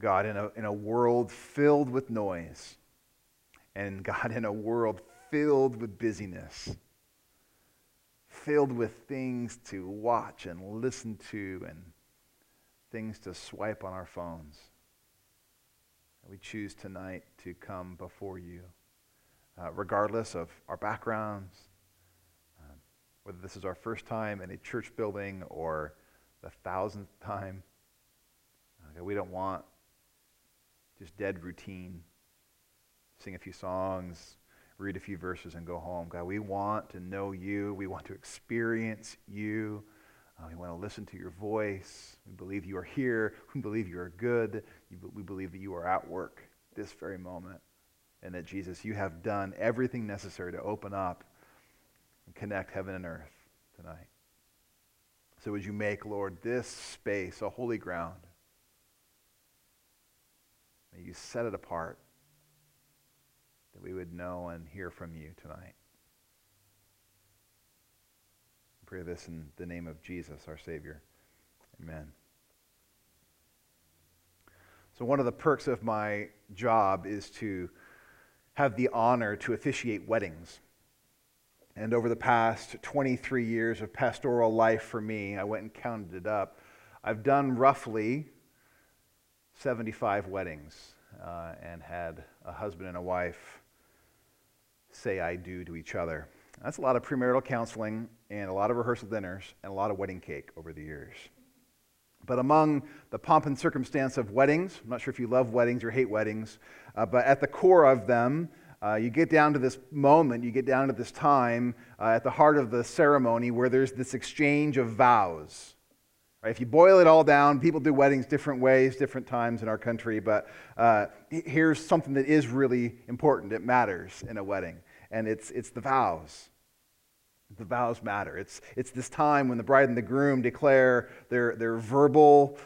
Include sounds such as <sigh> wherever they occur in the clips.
God, in a, in a world filled with noise, and God, in a world filled with busyness, filled with things to watch and listen to, and things to swipe on our phones, we choose tonight to come before you, uh, regardless of our backgrounds, uh, whether this is our first time in a church building or the thousandth time. Uh, we don't want just dead routine, sing a few songs, read a few verses, and go home. God, we want to know you. We want to experience you. Uh, we want to listen to your voice. We believe you are here. We believe you are good. we believe that you are at work this very moment. And that, Jesus, you have done everything necessary to open up and connect heaven and earth tonight. So, would you make, Lord, this space a holy ground? May you set it apart that we would know and hear from you tonight. I pray this in the name of Jesus, our Savior. Amen. So, one of the perks of my job is to have the honor to officiate weddings. And over the past 23 years of pastoral life for me, I went and counted it up. I've done roughly 75 weddings uh, and had a husband and a wife say I do to each other. That's a lot of premarital counseling and a lot of rehearsal dinners and a lot of wedding cake over the years. But among the pomp and circumstance of weddings, I'm not sure if you love weddings or hate weddings, uh, but at the core of them, uh, you get down to this moment, you get down to this time uh, at the heart of the ceremony where there's this exchange of vows. Right? If you boil it all down, people do weddings different ways, different times in our country, but uh, here's something that is really important. It matters in a wedding, and it's, it's the vows. The vows matter. It's, it's this time when the bride and the groom declare their, their verbal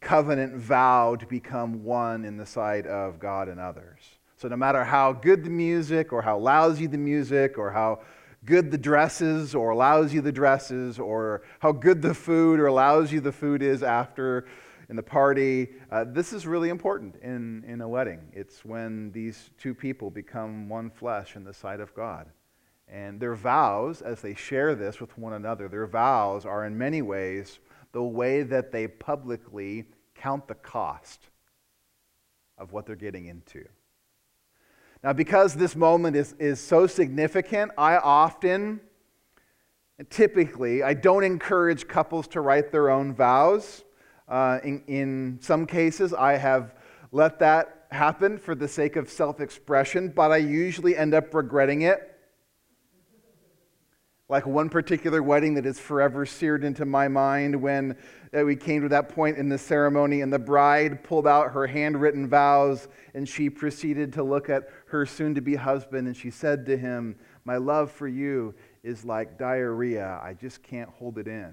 covenant vow to become one in the sight of God and others. So, no matter how good the music, or how lousy the music, or how good the dresses, or lousy the dresses, or how good the food or allows you the food is after in the party, uh, this is really important in, in a wedding. It's when these two people become one flesh in the sight of God. And their vows, as they share this with one another, their vows are in many ways the way that they publicly count the cost of what they're getting into. Now, because this moment is, is so significant, I often, typically, I don't encourage couples to write their own vows. Uh, in, in some cases, I have let that happen for the sake of self expression, but I usually end up regretting it like one particular wedding that is forever seared into my mind when uh, we came to that point in the ceremony and the bride pulled out her handwritten vows and she proceeded to look at her soon to be husband and she said to him, My love for you is like diarrhea. I just can't hold it in.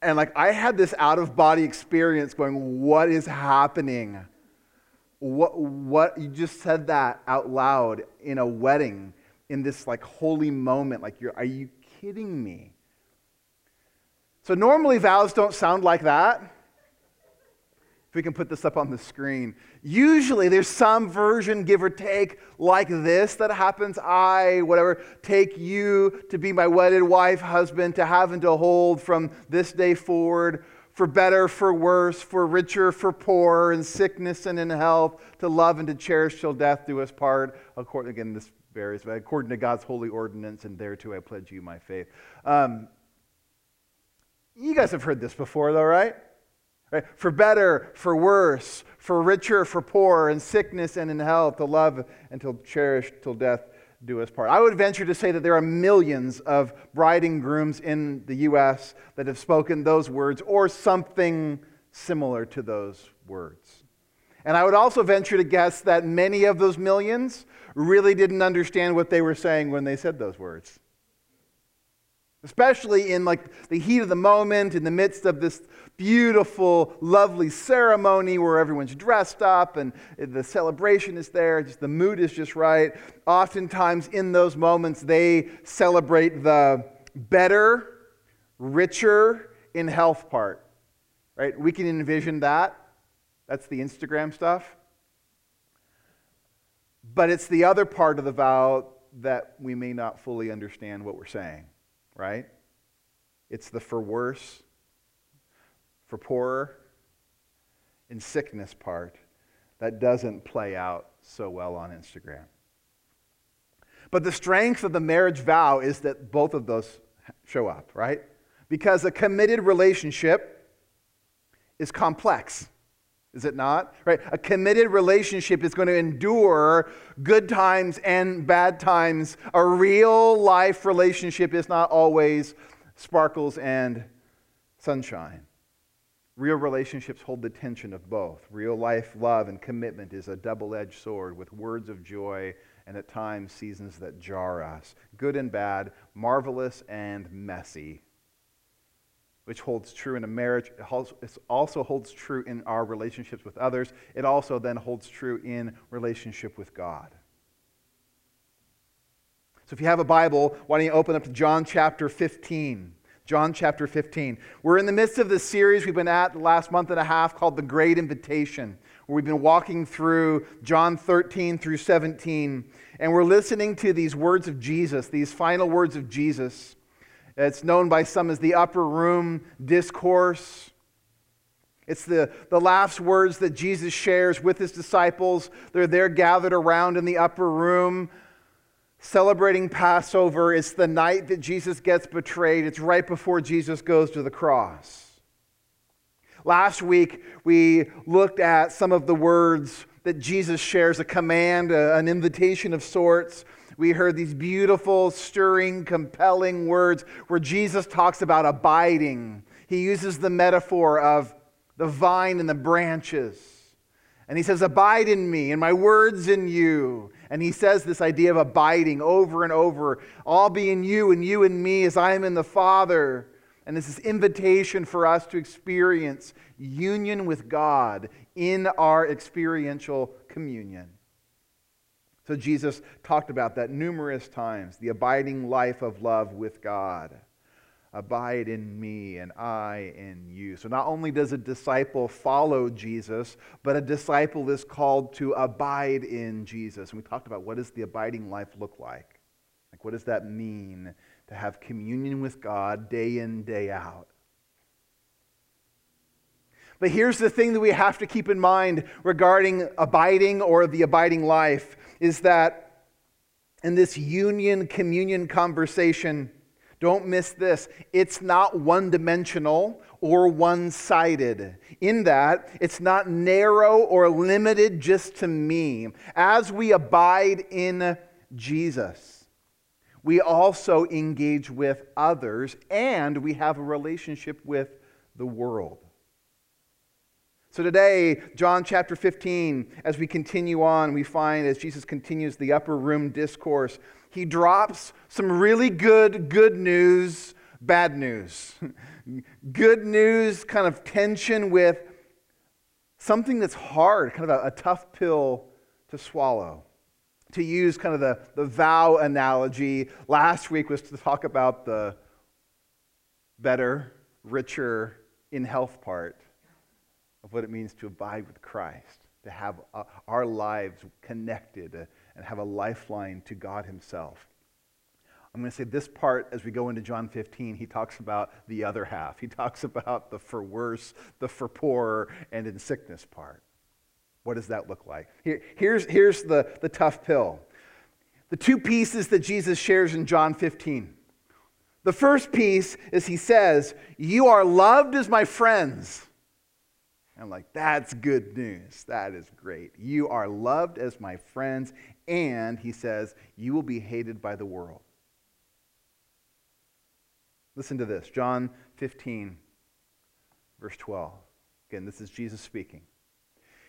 And like I had this out of body experience going, What is happening? What, what, you just said that out loud in a wedding in this like holy moment. Like, you're, are you kidding me? So, normally vows don't sound like that. If we can put this up on the screen. Usually there's some version, give or take, like this that happens. I, whatever, take you to be my wedded wife, husband, to have and to hold from this day forward, for better, for worse, for richer, for poorer, in sickness and in health, to love and to cherish till death do us part. According, again, this varies, but according to God's holy ordinance, and thereto I pledge you my faith. Um, you guys have heard this before, though, right? right? For better, for worse, for richer, for poorer, in sickness and in health, to love and to cherish till death do us part. I would venture to say that there are millions of bride and grooms in the U.S. that have spoken those words or something similar to those words. And I would also venture to guess that many of those millions really didn't understand what they were saying when they said those words. Especially in like the heat of the moment, in the midst of this beautiful, lovely ceremony where everyone's dressed up and the celebration is there, just the mood is just right. Oftentimes in those moments, they celebrate the better, richer in health part. Right? We can envision that That's the Instagram stuff. But it's the other part of the vow that we may not fully understand what we're saying, right? It's the for worse, for poorer, in sickness part that doesn't play out so well on Instagram. But the strength of the marriage vow is that both of those show up, right? Because a committed relationship is complex. Is it not? Right? A committed relationship is going to endure good times and bad times. A real life relationship is not always sparkles and sunshine. Real relationships hold the tension of both. Real life love and commitment is a double edged sword with words of joy and at times seasons that jar us. Good and bad, marvelous and messy which holds true in a marriage. It also holds true in our relationships with others. It also then holds true in relationship with God. So if you have a Bible, why don't you open up to John chapter 15? John chapter 15. We're in the midst of this series we've been at the last month and a half called The Great Invitation, where we've been walking through John 13 through 17, and we're listening to these words of Jesus, these final words of Jesus it's known by some as the upper room discourse. It's the, the last words that Jesus shares with his disciples. They're there gathered around in the upper room celebrating Passover. It's the night that Jesus gets betrayed, it's right before Jesus goes to the cross. Last week, we looked at some of the words that Jesus shares a command, an invitation of sorts we heard these beautiful, stirring, compelling words where Jesus talks about abiding. He uses the metaphor of the vine and the branches. And he says, Abide in me, and my words in you. And he says this idea of abiding over and over. I'll be in you, and you in me, as I am in the Father. And this is invitation for us to experience union with God in our experiential communion. So Jesus talked about that numerous times the abiding life of love with God. Abide in me and I in you. So not only does a disciple follow Jesus, but a disciple is called to abide in Jesus. And we talked about what does the abiding life look like? Like what does that mean to have communion with God day in, day out? But here's the thing that we have to keep in mind regarding abiding or the abiding life is that in this union communion conversation, don't miss this. It's not one dimensional or one sided, in that it's not narrow or limited just to me. As we abide in Jesus, we also engage with others and we have a relationship with the world. So today, John chapter 15, as we continue on, we find as Jesus continues the upper room discourse, he drops some really good, good news, bad news. <laughs> good news, kind of tension with something that's hard, kind of a, a tough pill to swallow. To use kind of the, the vow analogy, last week was to talk about the better, richer, in health part of what it means to abide with Christ, to have uh, our lives connected uh, and have a lifeline to God Himself. I'm going to say this part as we go into John 15. He talks about the other half. He talks about the for worse, the for poorer, and in sickness part. What does that look like? Here, here's here's the, the tough pill. The two pieces that Jesus shares in John 15. The first piece is he says, You are loved as my friends. I'm like, that's good news. That is great. You are loved as my friends, and he says, you will be hated by the world. Listen to this John 15, verse 12. Again, this is Jesus speaking.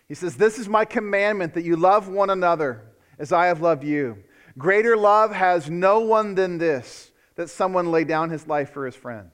He says, This is my commandment that you love one another as I have loved you. Greater love has no one than this, that someone lay down his life for his friends.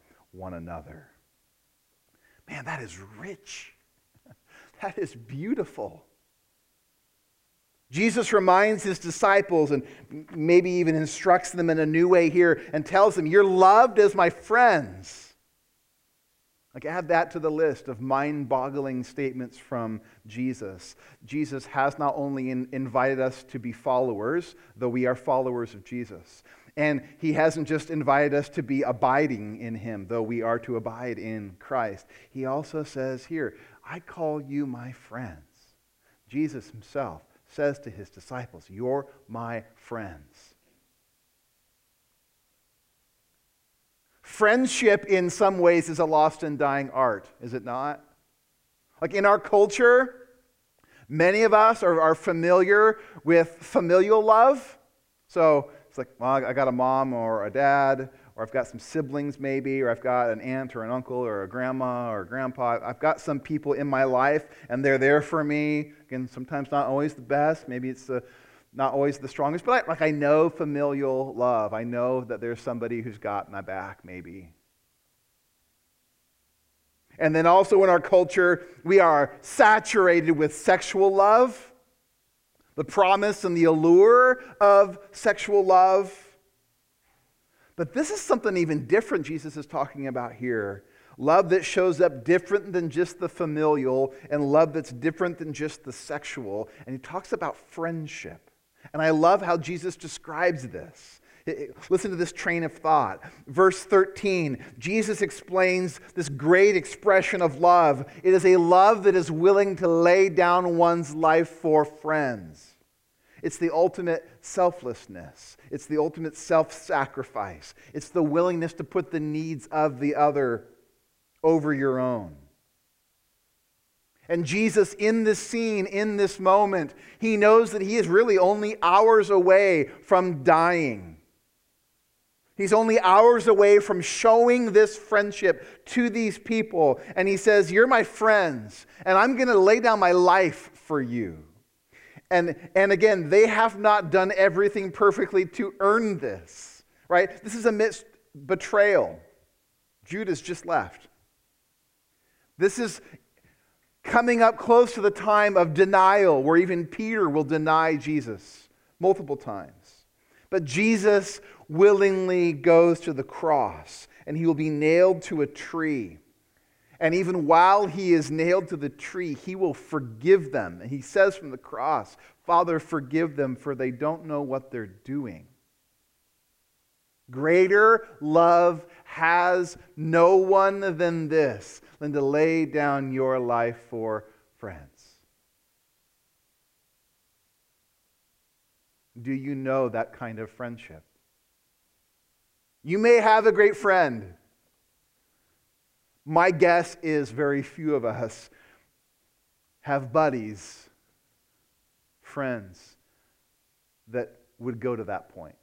one another. Man, that is rich. <laughs> That is beautiful. Jesus reminds his disciples and maybe even instructs them in a new way here and tells them, You're loved as my friends. Like, add that to the list of mind boggling statements from Jesus. Jesus has not only in, invited us to be followers, though we are followers of Jesus, and he hasn't just invited us to be abiding in him, though we are to abide in Christ. He also says here, I call you my friends. Jesus himself says to his disciples, You're my friends. Friendship, in some ways, is a lost and dying art, is it not? Like in our culture, many of us are, are familiar with familial love. So it's like, well, I got a mom or a dad, or I've got some siblings maybe, or I've got an aunt or an uncle or a grandma or a grandpa. I've got some people in my life, and they're there for me. Again, sometimes not always the best. Maybe it's not always the strongest, but I, like I know familial love. I know that there's somebody who's got my back, maybe. And then also in our culture, we are saturated with sexual love, the promise and the allure of sexual love. But this is something even different Jesus is talking about here. Love that shows up different than just the familial, and love that's different than just the sexual. And he talks about friendship. And I love how Jesus describes this. Listen to this train of thought. Verse 13, Jesus explains this great expression of love. It is a love that is willing to lay down one's life for friends. It's the ultimate selflessness, it's the ultimate self sacrifice, it's the willingness to put the needs of the other over your own. And Jesus, in this scene, in this moment, he knows that he is really only hours away from dying. He's only hours away from showing this friendship to these people. And he says, You're my friends, and I'm going to lay down my life for you. And, and again, they have not done everything perfectly to earn this, right? This is amidst betrayal. Judas just left. This is coming up close to the time of denial, where even Peter will deny Jesus multiple times. But Jesus willingly goes to the cross, and he will be nailed to a tree. And even while he is nailed to the tree, he will forgive them. And he says from the cross, Father, forgive them, for they don't know what they're doing. Greater love has no one than this, than to lay down your life for friends. Do you know that kind of friendship? You may have a great friend. My guess is very few of us have buddies, friends that would go to that point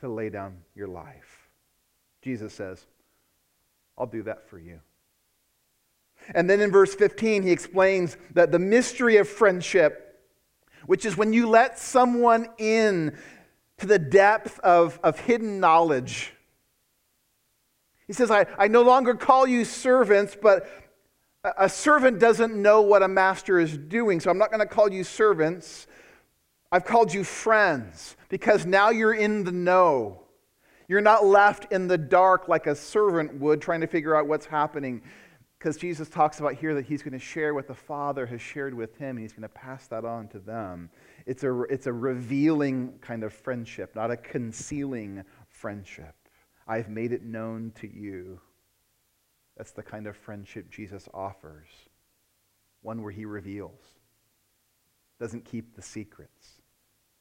to lay down your life. Jesus says, I'll do that for you. And then in verse 15, he explains that the mystery of friendship, which is when you let someone in to the depth of, of hidden knowledge. He says, I, I no longer call you servants, but a servant doesn't know what a master is doing, so I'm not going to call you servants. I've called you friends because now you're in the know. You're not left in the dark like a servant would trying to figure out what's happening. Because Jesus talks about here that he's going to share what the Father has shared with him, and he's going to pass that on to them. It's a, it's a revealing kind of friendship, not a concealing friendship. I've made it known to you. That's the kind of friendship Jesus offers one where he reveals, doesn't keep the secrets,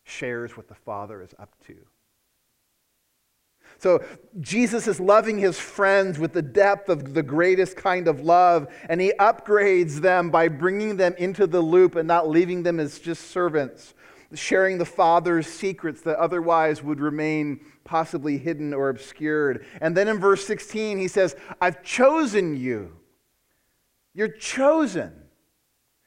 shares what the Father is up to. So Jesus is loving his friends with the depth of the greatest kind of love, and he upgrades them by bringing them into the loop and not leaving them as just servants, sharing the Father's secrets that otherwise would remain possibly hidden or obscured. And then in verse 16, he says, I've chosen you. You're chosen.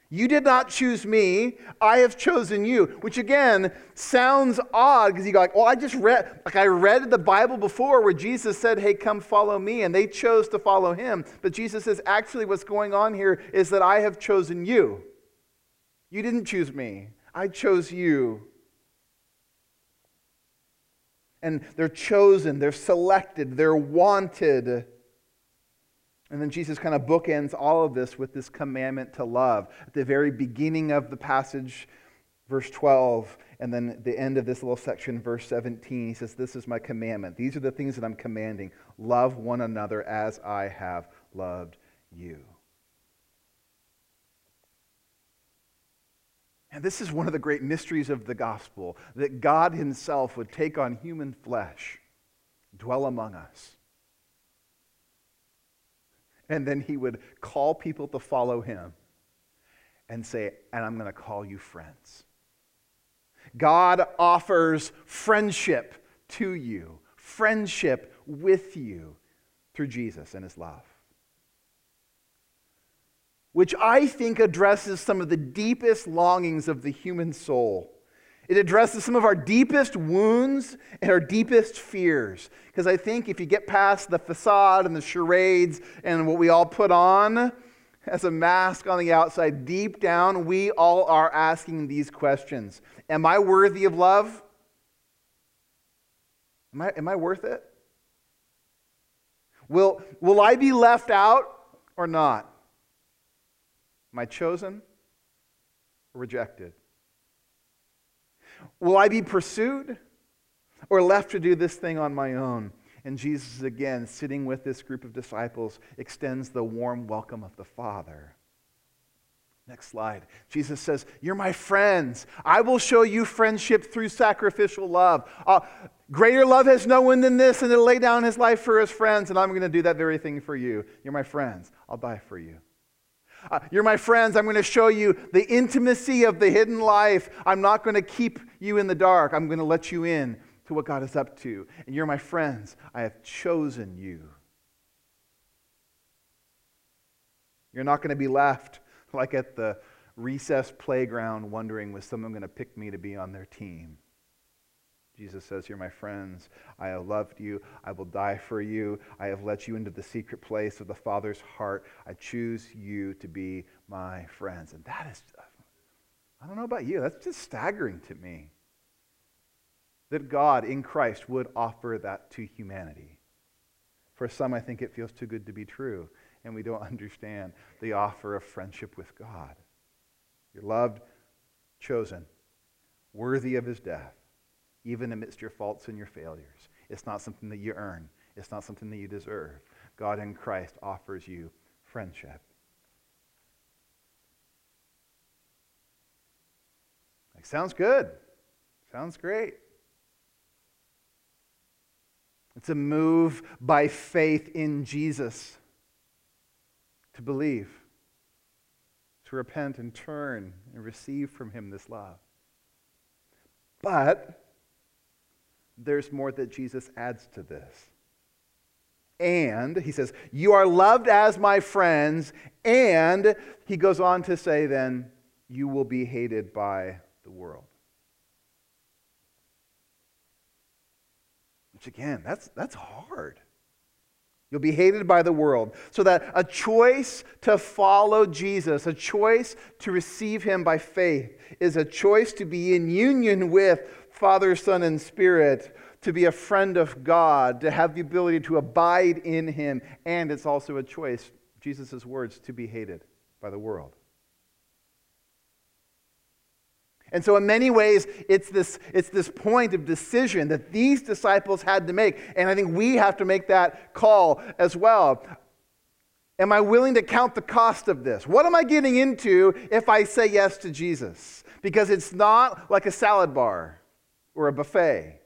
You did not choose me, I have chosen you. Which again sounds odd because you go like, well, I just read, like I read the Bible before where Jesus said, hey, come follow me, and they chose to follow him. But Jesus says, actually, what's going on here is that I have chosen you. You didn't choose me, I chose you. And they're chosen, they're selected, they're wanted. And then Jesus kind of bookends all of this with this commandment to love. At the very beginning of the passage, verse 12, and then the end of this little section, verse 17, he says, This is my commandment. These are the things that I'm commanding. Love one another as I have loved you. And this is one of the great mysteries of the gospel that God Himself would take on human flesh, dwell among us and then he would call people to follow him and say, And I'm going to call you friends. God offers friendship to you, friendship with you through Jesus and his love. Which I think addresses some of the deepest longings of the human soul. It addresses some of our deepest wounds and our deepest fears. Because I think if you get past the facade and the charades and what we all put on as a mask on the outside, deep down, we all are asking these questions Am I worthy of love? Am I, am I worth it? Will, will I be left out or not? Am I chosen or rejected? Will I be pursued or left to do this thing on my own? And Jesus, again, sitting with this group of disciples, extends the warm welcome of the Father. Next slide. Jesus says, You're my friends. I will show you friendship through sacrificial love. Uh, greater love has no one than this, and to lay down his life for his friends, and I'm going to do that very thing for you. You're my friends. I'll die for you. Uh, you're my friends. I'm going to show you the intimacy of the hidden life. I'm not going to keep you in the dark. I'm going to let you in to what God is up to. And you're my friends. I have chosen you. You're not going to be left like at the recess playground wondering, was someone going to pick me to be on their team? Jesus says, You're my friends. I have loved you. I will die for you. I have let you into the secret place of the Father's heart. I choose you to be my friends. And that is, I don't know about you, that's just staggering to me. That God in Christ would offer that to humanity. For some, I think it feels too good to be true, and we don't <laughs> understand the offer of friendship with God. You're loved, chosen, worthy of his death even amidst your faults and your failures. It's not something that you earn, it's not something that you deserve. God in Christ offers you friendship. Like, sounds good. Sounds great. It's a move by faith in Jesus to believe, to repent and turn and receive from Him this love. But there's more that Jesus adds to this. And he says, You are loved as my friends. And he goes on to say, then, you will be hated by the world. Which, again, that's, that's hard. You'll be hated by the world. So that a choice to follow Jesus, a choice to receive him by faith, is a choice to be in union with Father, Son, and Spirit, to be a friend of God, to have the ability to abide in Him, and it's also a choice, Jesus' words, to be hated by the world. And so, in many ways, it's this, it's this point of decision that these disciples had to make. And I think we have to make that call as well. Am I willing to count the cost of this? What am I getting into if I say yes to Jesus? Because it's not like a salad bar or a buffet.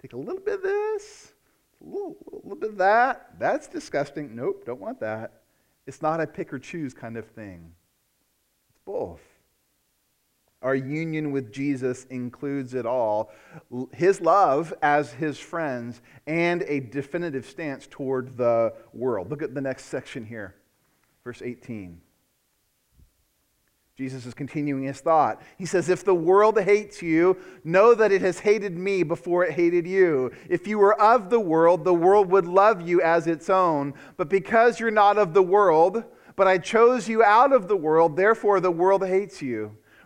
Take a little bit of this, a little, a little bit of that. That's disgusting. Nope, don't want that. It's not a pick or choose kind of thing, it's both. Our union with Jesus includes it all his love as his friends and a definitive stance toward the world. Look at the next section here, Verse 18. Jesus is continuing his thought. He says, If the world hates you, know that it has hated me before it hated you. If you were of the world, the world would love you as its own. But because you're not of the world, but I chose you out of the world, therefore the world hates you.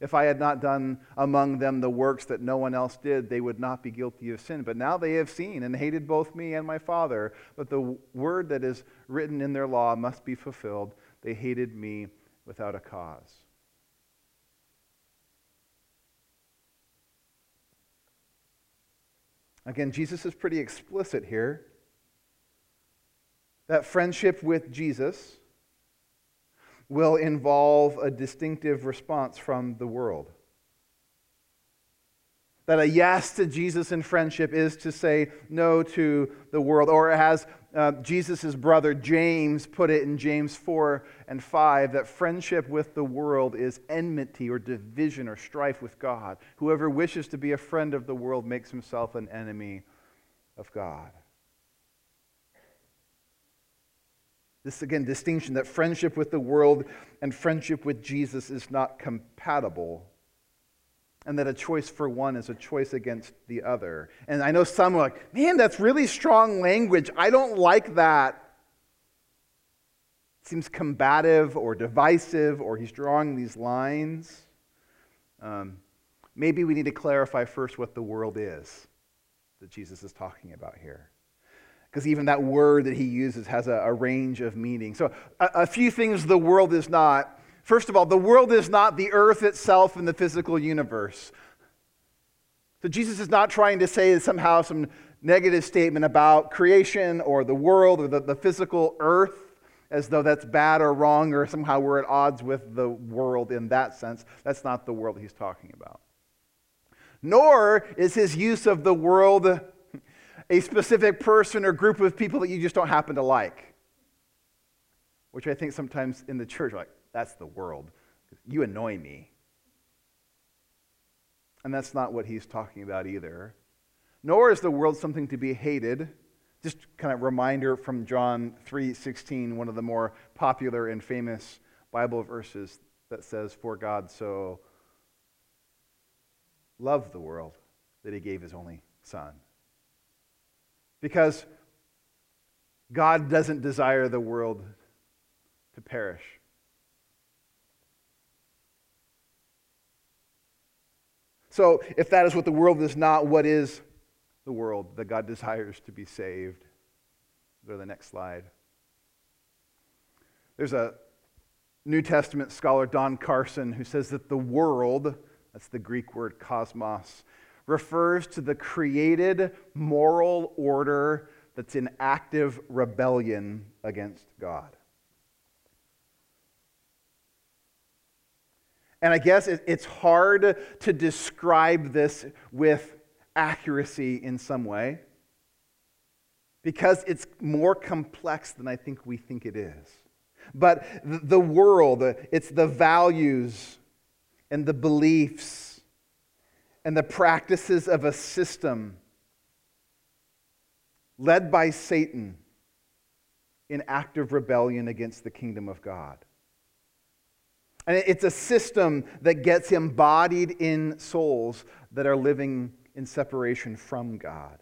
If I had not done among them the works that no one else did, they would not be guilty of sin. But now they have seen and hated both me and my Father. But the word that is written in their law must be fulfilled. They hated me without a cause. Again, Jesus is pretty explicit here that friendship with Jesus will involve a distinctive response from the world. That a yes to Jesus in friendship is to say no to the world, or as uh, Jesus' brother James put it in James 4 and 5 that friendship with the world is enmity or division or strife with God. Whoever wishes to be a friend of the world makes himself an enemy of God. This, again, distinction that friendship with the world and friendship with Jesus is not compatible and that a choice for one is a choice against the other. And I know some are like, man, that's really strong language. I don't like that. It seems combative or divisive, or he's drawing these lines. Um, maybe we need to clarify first what the world is that Jesus is talking about here. Because even that word that he uses has a, a range of meaning. So, a, a few things the world is not First of all, the world is not the earth itself and the physical universe. So Jesus is not trying to say somehow some negative statement about creation or the world or the, the physical earth as though that's bad or wrong or somehow we're at odds with the world in that sense. That's not the world he's talking about. Nor is his use of the world a specific person or group of people that you just don't happen to like. Which I think sometimes in the church, like, that's the world. You annoy me. And that's not what he's talking about either. Nor is the world something to be hated. Just kind of reminder from John 3:16, one of the more popular and famous Bible verses that says, "For God so loved the world that he gave his only son." Because God doesn't desire the world to perish. So, if that is what the world is not, what is the world that God desires to be saved? Go to the next slide. There's a New Testament scholar, Don Carson, who says that the world, that's the Greek word cosmos, refers to the created moral order that's in active rebellion against God. And I guess it's hard to describe this with accuracy in some way because it's more complex than I think we think it is. But the world, it's the values and the beliefs and the practices of a system led by Satan in active rebellion against the kingdom of God. And it's a system that gets embodied in souls that are living in separation from God.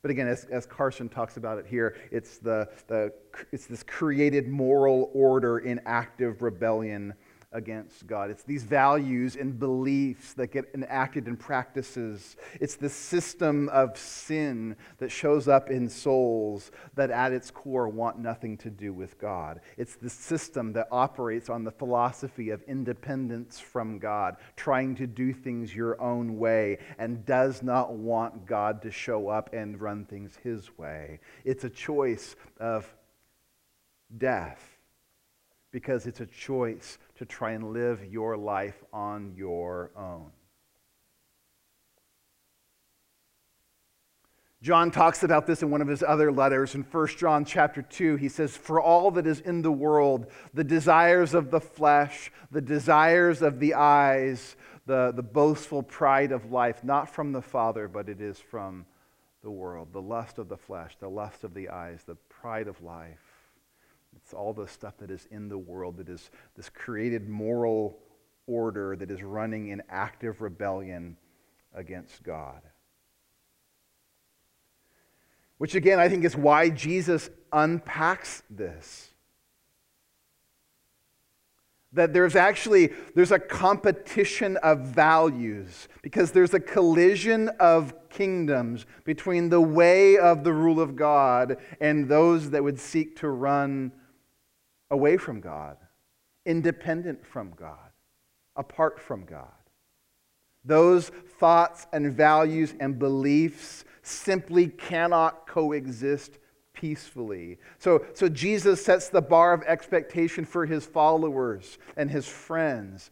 But again, as, as Carson talks about it here, it's, the, the, it's this created moral order in active rebellion against God. It's these values and beliefs that get enacted in practices. It's the system of sin that shows up in souls that at its core want nothing to do with God. It's the system that operates on the philosophy of independence from God, trying to do things your own way, and does not want God to show up and run things his way. It's a choice of death because it's a choice to try and live your life on your own. John talks about this in one of his other letters. In 1 John chapter 2, he says, For all that is in the world, the desires of the flesh, the desires of the eyes, the, the boastful pride of life, not from the Father, but it is from the world. The lust of the flesh, the lust of the eyes, the pride of life. It's all the stuff that is in the world, that is this created moral order that is running in active rebellion against God. Which again, I think is why Jesus unpacks this. That there's actually there's a competition of values because there's a collision of kingdoms between the way of the rule of God and those that would seek to run away from God, independent from God, apart from God. Those thoughts and values and beliefs simply cannot coexist peacefully. So, so Jesus sets the bar of expectation for his followers and his friends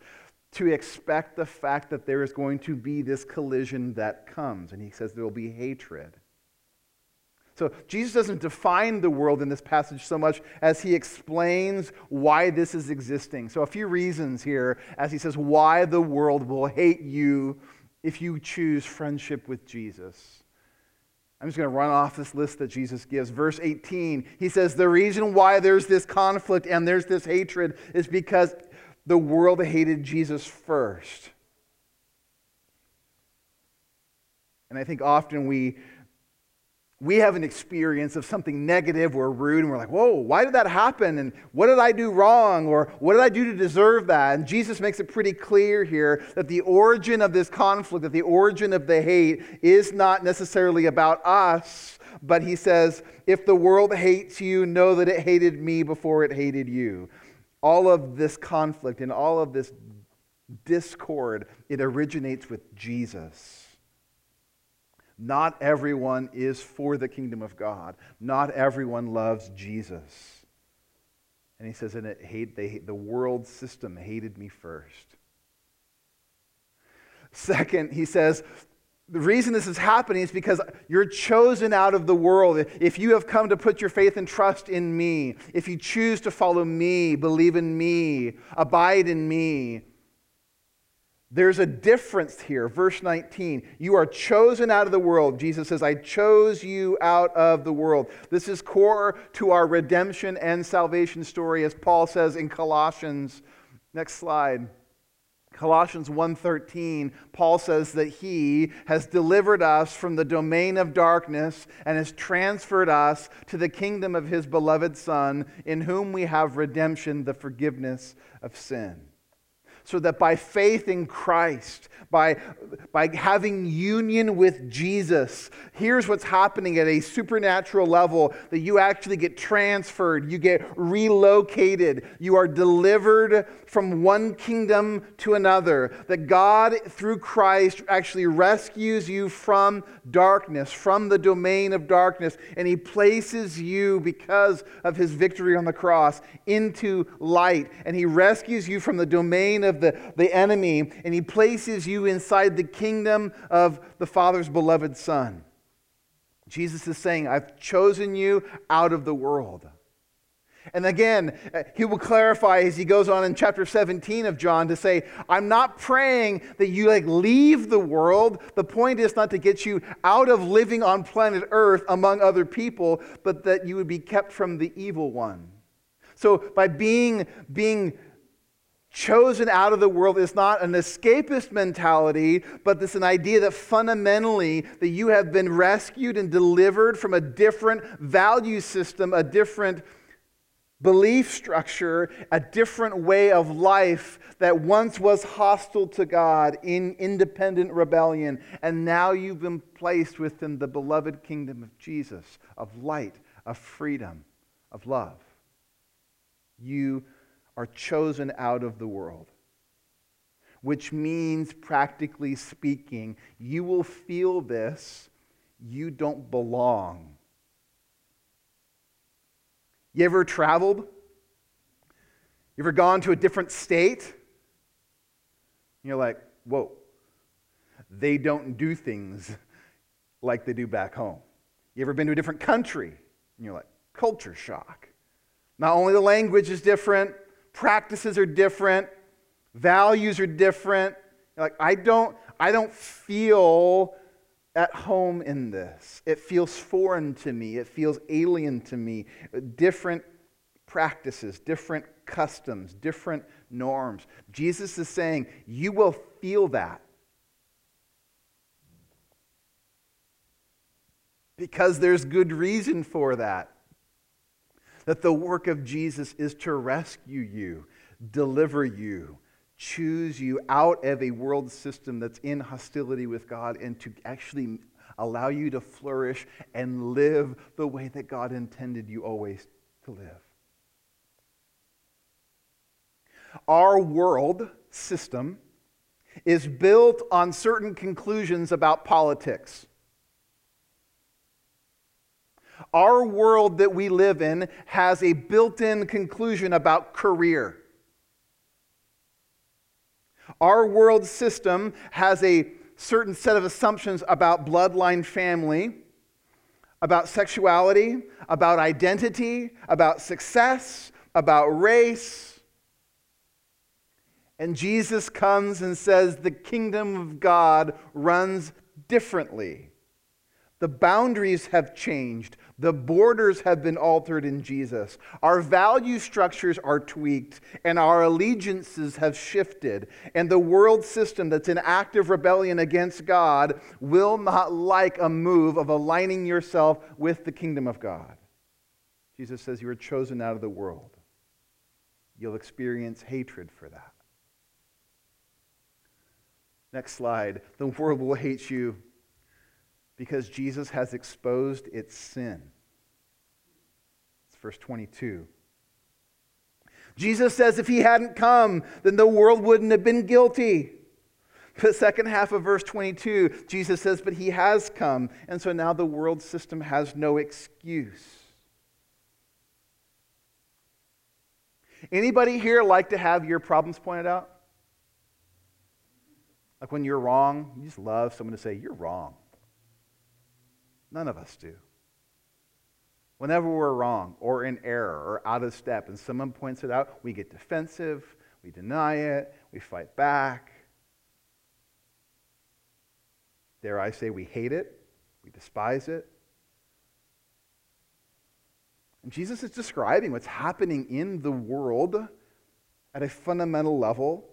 to expect the fact that there is going to be this collision that comes. And he says there will be hatred. So Jesus doesn't define the world in this passage so much as he explains why this is existing. So, a few reasons here as he says why the world will hate you if you choose friendship with Jesus. I'm just going to run off this list that Jesus gives. Verse 18, he says, The reason why there's this conflict and there's this hatred is because the world hated Jesus first. And I think often we we have an experience of something negative or rude, and we're like, whoa, why did that happen? And what did I do wrong? Or what did I do to deserve that? And Jesus makes it pretty clear here that the origin of this conflict, that the origin of the hate, is not necessarily about us, but he says, if the world hates you, know that it hated me before it hated you. All of this conflict and all of this discord, it originates with Jesus. Not everyone is for the kingdom of God. Not everyone loves Jesus. And he says, and it hate, they hate, the world system hated me first. Second, he says, the reason this is happening is because you're chosen out of the world. If you have come to put your faith and trust in me, if you choose to follow me, believe in me, abide in me, there's a difference here. Verse 19. You are chosen out of the world. Jesus says, I chose you out of the world. This is core to our redemption and salvation story, as Paul says in Colossians. Next slide. Colossians 1:13 Paul says that he has delivered us from the domain of darkness and has transferred us to the kingdom of his beloved son in whom we have redemption the forgiveness of sin so that by faith in Christ, by, by having union with Jesus, here's what's happening at a supernatural level that you actually get transferred, you get relocated, you are delivered from one kingdom to another. That God, through Christ, actually rescues you from darkness, from the domain of darkness, and He places you, because of His victory on the cross, into light. And He rescues you from the domain of the, the enemy, and He places you inside the kingdom of the Father's beloved Son. Jesus is saying, I've chosen you out of the world. And again, uh, he will clarify as he goes on in chapter 17 of John to say, I'm not praying that you like leave the world. The point is not to get you out of living on planet Earth among other people, but that you would be kept from the evil one. So by being being chosen out of the world is not an escapist mentality, but this an idea that fundamentally that you have been rescued and delivered from a different value system, a different belief structure, a different way of life that once was hostile to God in independent rebellion, and now you've been placed within the beloved kingdom of Jesus, of light, of freedom, of love. You are chosen out of the world. Which means, practically speaking, you will feel this you don't belong you ever traveled You ever gone to a different state? You're like, whoa, they don't do things like they do back home. You ever been to a different country? And you're like, culture shock. Not only the language is different, practices are different, values are different. You're like, I don't, I don't feel at home in this. It feels foreign to me. It feels alien to me. Different practices, different customs, different norms. Jesus is saying, You will feel that. Because there's good reason for that. That the work of Jesus is to rescue you, deliver you, choose you out of a world system that's in hostility with God and to actually allow you to flourish and live the way that God intended you always to live. Our world system is built on certain conclusions about politics. Our world that we live in has a built in conclusion about career. Our world system has a certain set of assumptions about bloodline family, about sexuality, about identity, about success, about race, and Jesus comes and says the kingdom of God runs differently. The boundaries have changed. The borders have been altered in Jesus. Our value structures are tweaked, and our allegiances have shifted. And the world system that's in active rebellion against God will not like a move of aligning yourself with the kingdom of God. Jesus says, You are chosen out of the world. You'll experience hatred for that. Next slide. The world will hate you because Jesus has exposed its sin. It's verse 22. Jesus says if he hadn't come, then the world wouldn't have been guilty. The second half of verse 22, Jesus says, But he has come, and so now the world system has no excuse. Anybody here like to have your problems pointed out? Like when you're wrong, you just love someone to say, You're wrong. None of us do. Whenever we're wrong or in error or out of step and someone points it out, we get defensive, we deny it, we fight back. Dare I say, we hate it, we despise it. And Jesus is describing what's happening in the world at a fundamental level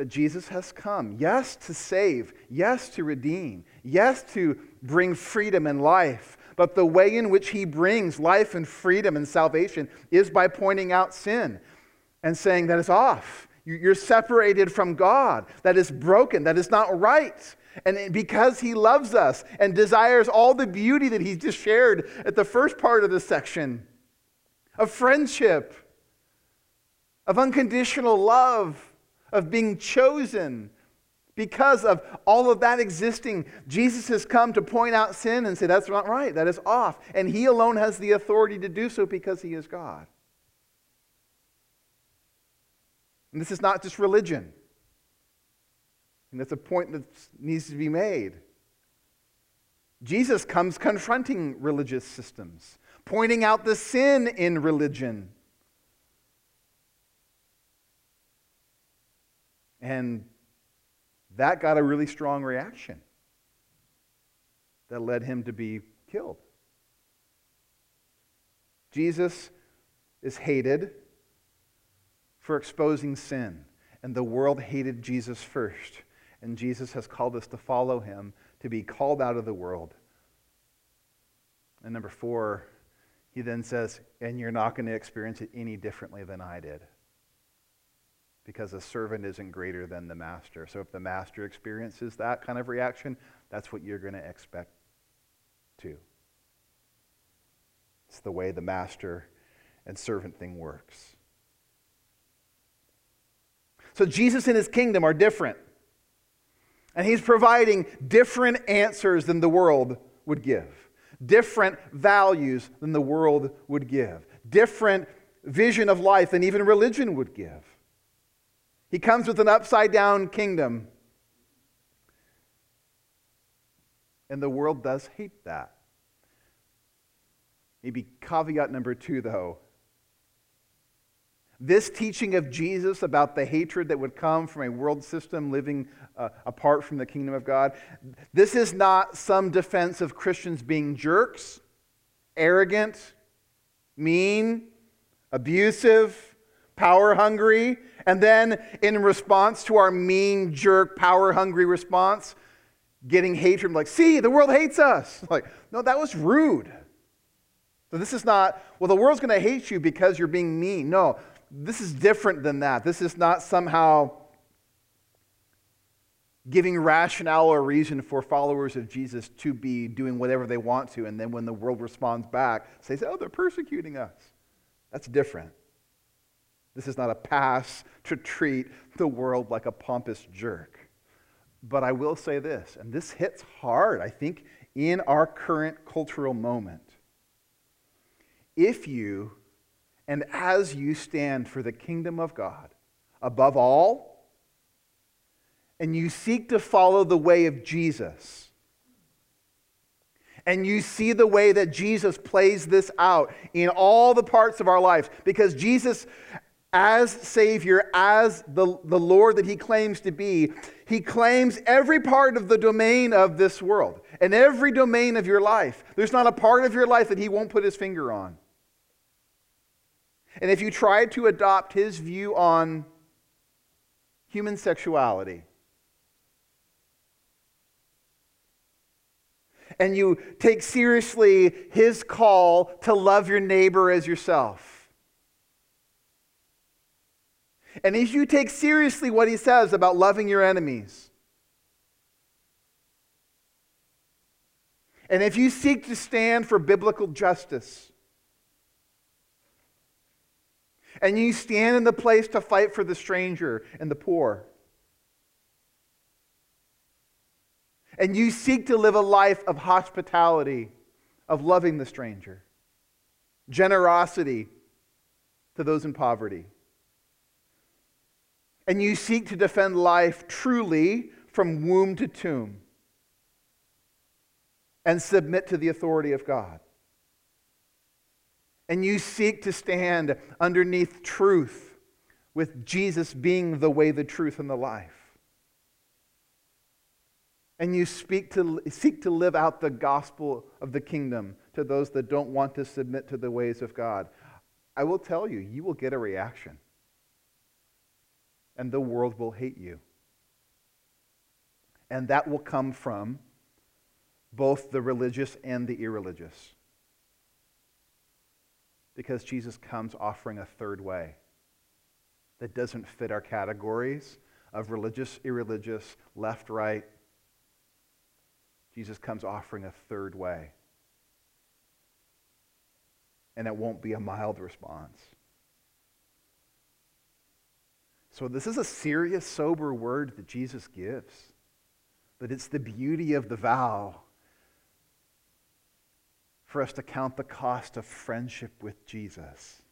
that Jesus has come. Yes, to save. Yes, to redeem. Yes, to bring freedom and life. But the way in which he brings life and freedom and salvation is by pointing out sin and saying that it's off. You're separated from God. That is broken. That is not right. And because he loves us and desires all the beauty that he just shared at the first part of the section of friendship, of unconditional love, of being chosen. Because of all of that existing, Jesus has come to point out sin and say, that's not right, that is off. And He alone has the authority to do so because He is God. And this is not just religion. And that's a point that needs to be made. Jesus comes confronting religious systems, pointing out the sin in religion. And that got a really strong reaction that led him to be killed. Jesus is hated for exposing sin, and the world hated Jesus first. And Jesus has called us to follow him, to be called out of the world. And number four, he then says, and you're not going to experience it any differently than I did because a servant isn't greater than the master. So if the master experiences that kind of reaction, that's what you're going to expect too. It's the way the master and servant thing works. So Jesus and his kingdom are different. And he's providing different answers than the world would give, different values than the world would give, different vision of life than even religion would give. He comes with an upside down kingdom. And the world does hate that. Maybe caveat number two, though. This teaching of Jesus about the hatred that would come from a world system living uh, apart from the kingdom of God, this is not some defense of Christians being jerks, arrogant, mean, abusive, power hungry. And then, in response to our mean, jerk, power hungry response, getting hatred, like, see, the world hates us. <laughs> Like, no, that was rude. So this is not, well, the world's going to hate you because you're being mean. No, this is different than that. This is not somehow giving rationale or reason for followers of Jesus to be doing whatever they want to, and then when the world responds back, says, oh, they're persecuting us. That's different. This is not a pass to treat the world like a pompous jerk. But I will say this, and this hits hard, I think, in our current cultural moment. If you and as you stand for the kingdom of God above all, and you seek to follow the way of Jesus, and you see the way that Jesus plays this out in all the parts of our lives, because Jesus, as Savior, as the, the Lord that He claims to be, He claims every part of the domain of this world and every domain of your life. There's not a part of your life that He won't put His finger on. And if you try to adopt his view on human sexuality, and you take seriously his call to love your neighbor as yourself, and if you take seriously what he says about loving your enemies, and if you seek to stand for biblical justice, and you stand in the place to fight for the stranger and the poor. And you seek to live a life of hospitality, of loving the stranger, generosity to those in poverty. And you seek to defend life truly from womb to tomb and submit to the authority of God and you seek to stand underneath truth, with Jesus being the way, the truth, and the life. And you speak to, seek to live out the gospel of the kingdom to those that don't want to submit to the ways of God. I will tell you, you will get a reaction. And the world will hate you. And that will come from both the religious and the irreligious because Jesus comes offering a third way that doesn't fit our categories of religious, irreligious, left, right. Jesus comes offering a third way. And it won't be a mild response. So, this is a serious, sober word that Jesus gives. But it's the beauty of the vow for us to count the cost of friendship with Jesus.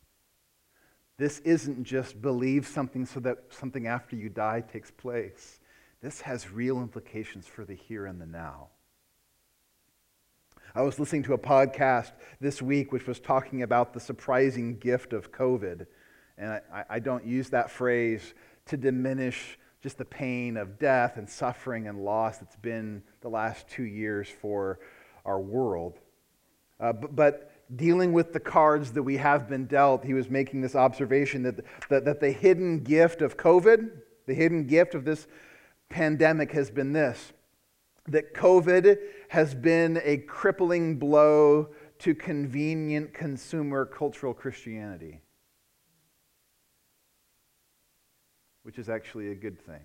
This isn't just believe something so that something after you die takes place. This has real implications for the here and the now. I was listening to a podcast this week which was talking about the surprising gift of COVID. And I, I don't use that phrase to diminish just the pain of death and suffering and loss that's been the last two years for our world. Uh, but, but, dealing with the cards that we have been dealt, he was making this observation that, that, that the hidden gift of COVID, the hidden gift of this pandemic has been this that COVID has been a crippling blow to convenient consumer cultural Christianity, which is actually a good thing.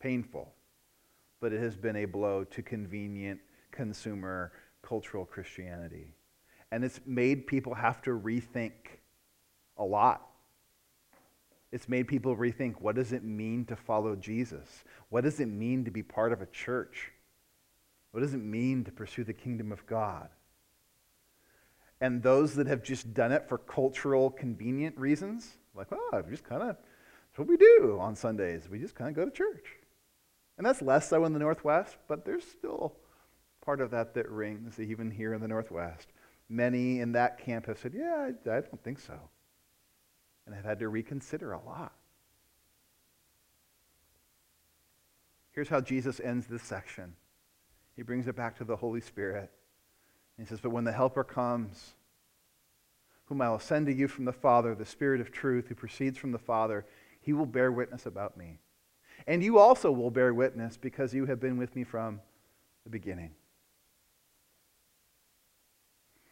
Painful, but it has been a blow to convenient consumer cultural Christianity. And it's made people have to rethink a lot. It's made people rethink what does it mean to follow Jesus? What does it mean to be part of a church? What does it mean to pursue the kingdom of God? and those that have just done it for cultural convenient reasons, like, oh, we just kind of, that's what we do on Sundays. We just kind of go to church. And that's less so in the Northwest, but there's still part of that that rings even here in the Northwest. Many in that camp have said, yeah, I, I don't think so. And have had to reconsider a lot. Here's how Jesus ends this section. He brings it back to the Holy Spirit. He says, But when the Helper comes, whom I will send to you from the Father, the Spirit of truth, who proceeds from the Father, he will bear witness about me. And you also will bear witness because you have been with me from the beginning.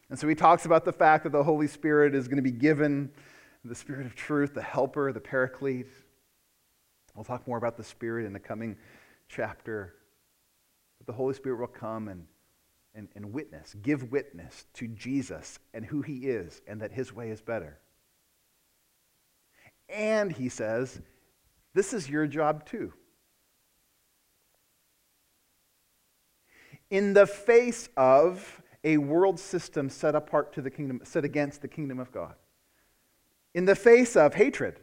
And so he talks about the fact that the Holy Spirit is going to be given the Spirit of truth, the helper, the paraclete. We'll talk more about the Spirit in the coming chapter. But the Holy Spirit will come and and, and witness, give witness to Jesus and who he is and that his way is better. And he says, this is your job too. In the face of a world system set apart to the kingdom, set against the kingdom of God, in the face of hatred,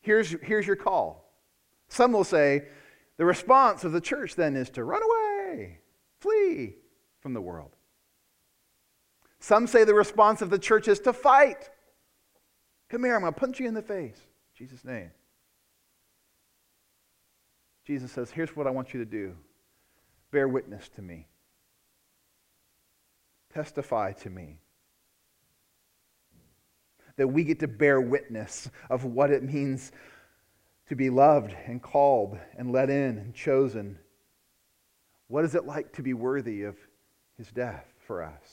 here's, here's your call. Some will say, the response of the church then is to run away, flee from the world. Some say the response of the church is to fight. Come here, I'm going to punch you in the face. In Jesus' name. Jesus says, Here's what I want you to do bear witness to me, testify to me. That we get to bear witness of what it means to be loved and called and let in and chosen. What is it like to be worthy of his death for us?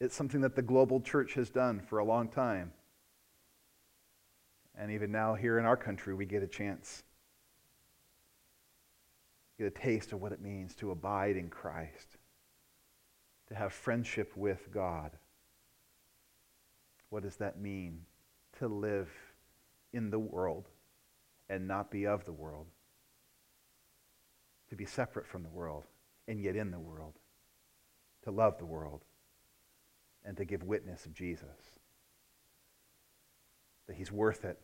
It's something that the global church has done for a long time. And even now, here in our country, we get a chance, get a taste of what it means to abide in Christ, to have friendship with God. What does that mean? To live in the world and not be of the world. To be separate from the world and yet in the world. To love the world and to give witness of Jesus. That he's worth it,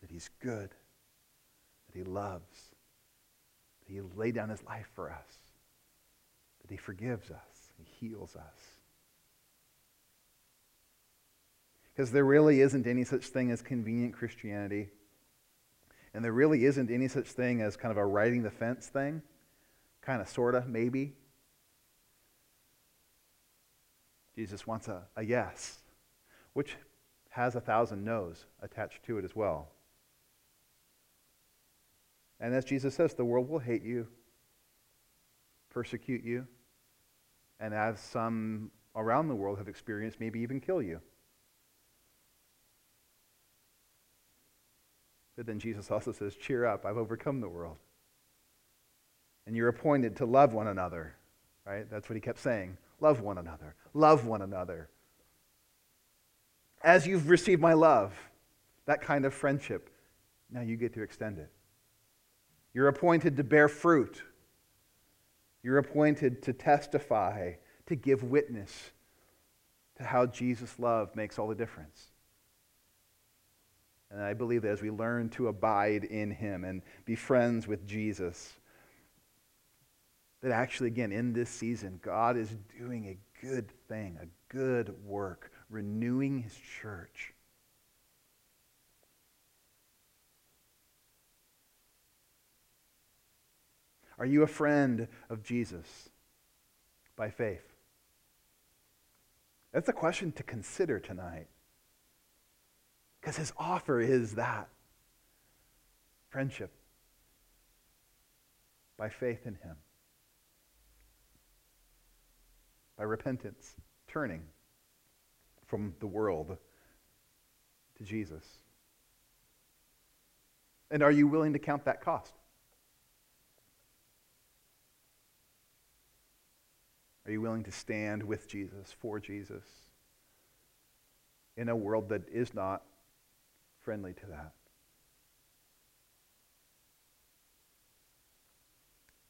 that he's good, that he loves, that he laid down his life for us, that he forgives us, he heals us. Because there really isn't any such thing as convenient Christianity. And there really isn't any such thing as kind of a riding the fence thing. Kind of, sort of, maybe. Jesus wants a, a yes, which has a thousand no's attached to it as well. And as Jesus says, the world will hate you, persecute you, and as some around the world have experienced, maybe even kill you. But then Jesus also says, Cheer up, I've overcome the world. And you're appointed to love one another, right? That's what he kept saying. Love one another. Love one another. As you've received my love, that kind of friendship, now you get to extend it. You're appointed to bear fruit. You're appointed to testify, to give witness to how Jesus' love makes all the difference. And I believe that as we learn to abide in Him and be friends with Jesus, that actually, again, in this season, God is doing a good thing, a good work, renewing His church. Are you a friend of Jesus by faith? That's a question to consider tonight. Because his offer is that friendship by faith in him, by repentance, turning from the world to Jesus. And are you willing to count that cost? Are you willing to stand with Jesus, for Jesus, in a world that is not friendly to that.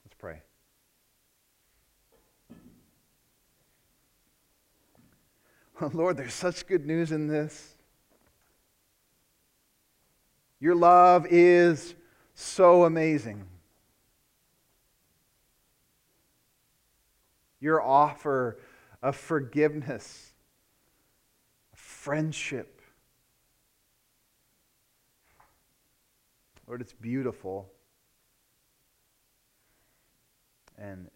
Let's pray. <laughs> Lord, there's such good news in this. Your love is so amazing. Your offer of forgiveness, friendship, Lord, it's beautiful. And,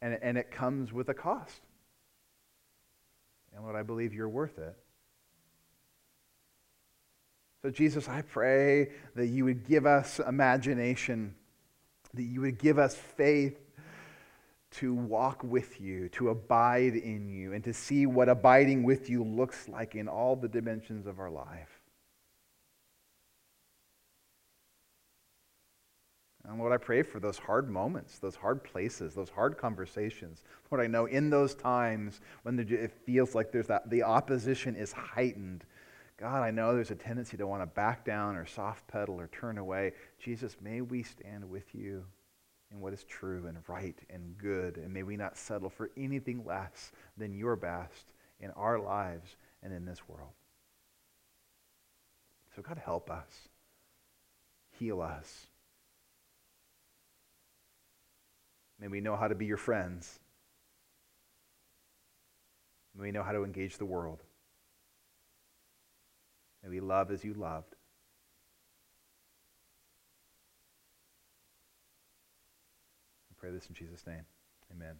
and, and it comes with a cost. And Lord, I believe you're worth it. So, Jesus, I pray that you would give us imagination, that you would give us faith to walk with you, to abide in you, and to see what abiding with you looks like in all the dimensions of our life. And Lord, I pray for those hard moments, those hard places, those hard conversations. Lord, I know in those times when it feels like there's that, the opposition is heightened, God, I know there's a tendency to want to back down or soft pedal or turn away. Jesus, may we stand with you in what is true and right and good, and may we not settle for anything less than your best in our lives and in this world. So, God, help us, heal us. May we know how to be your friends. May we know how to engage the world. May we love as you loved. I pray this in Jesus' name. Amen.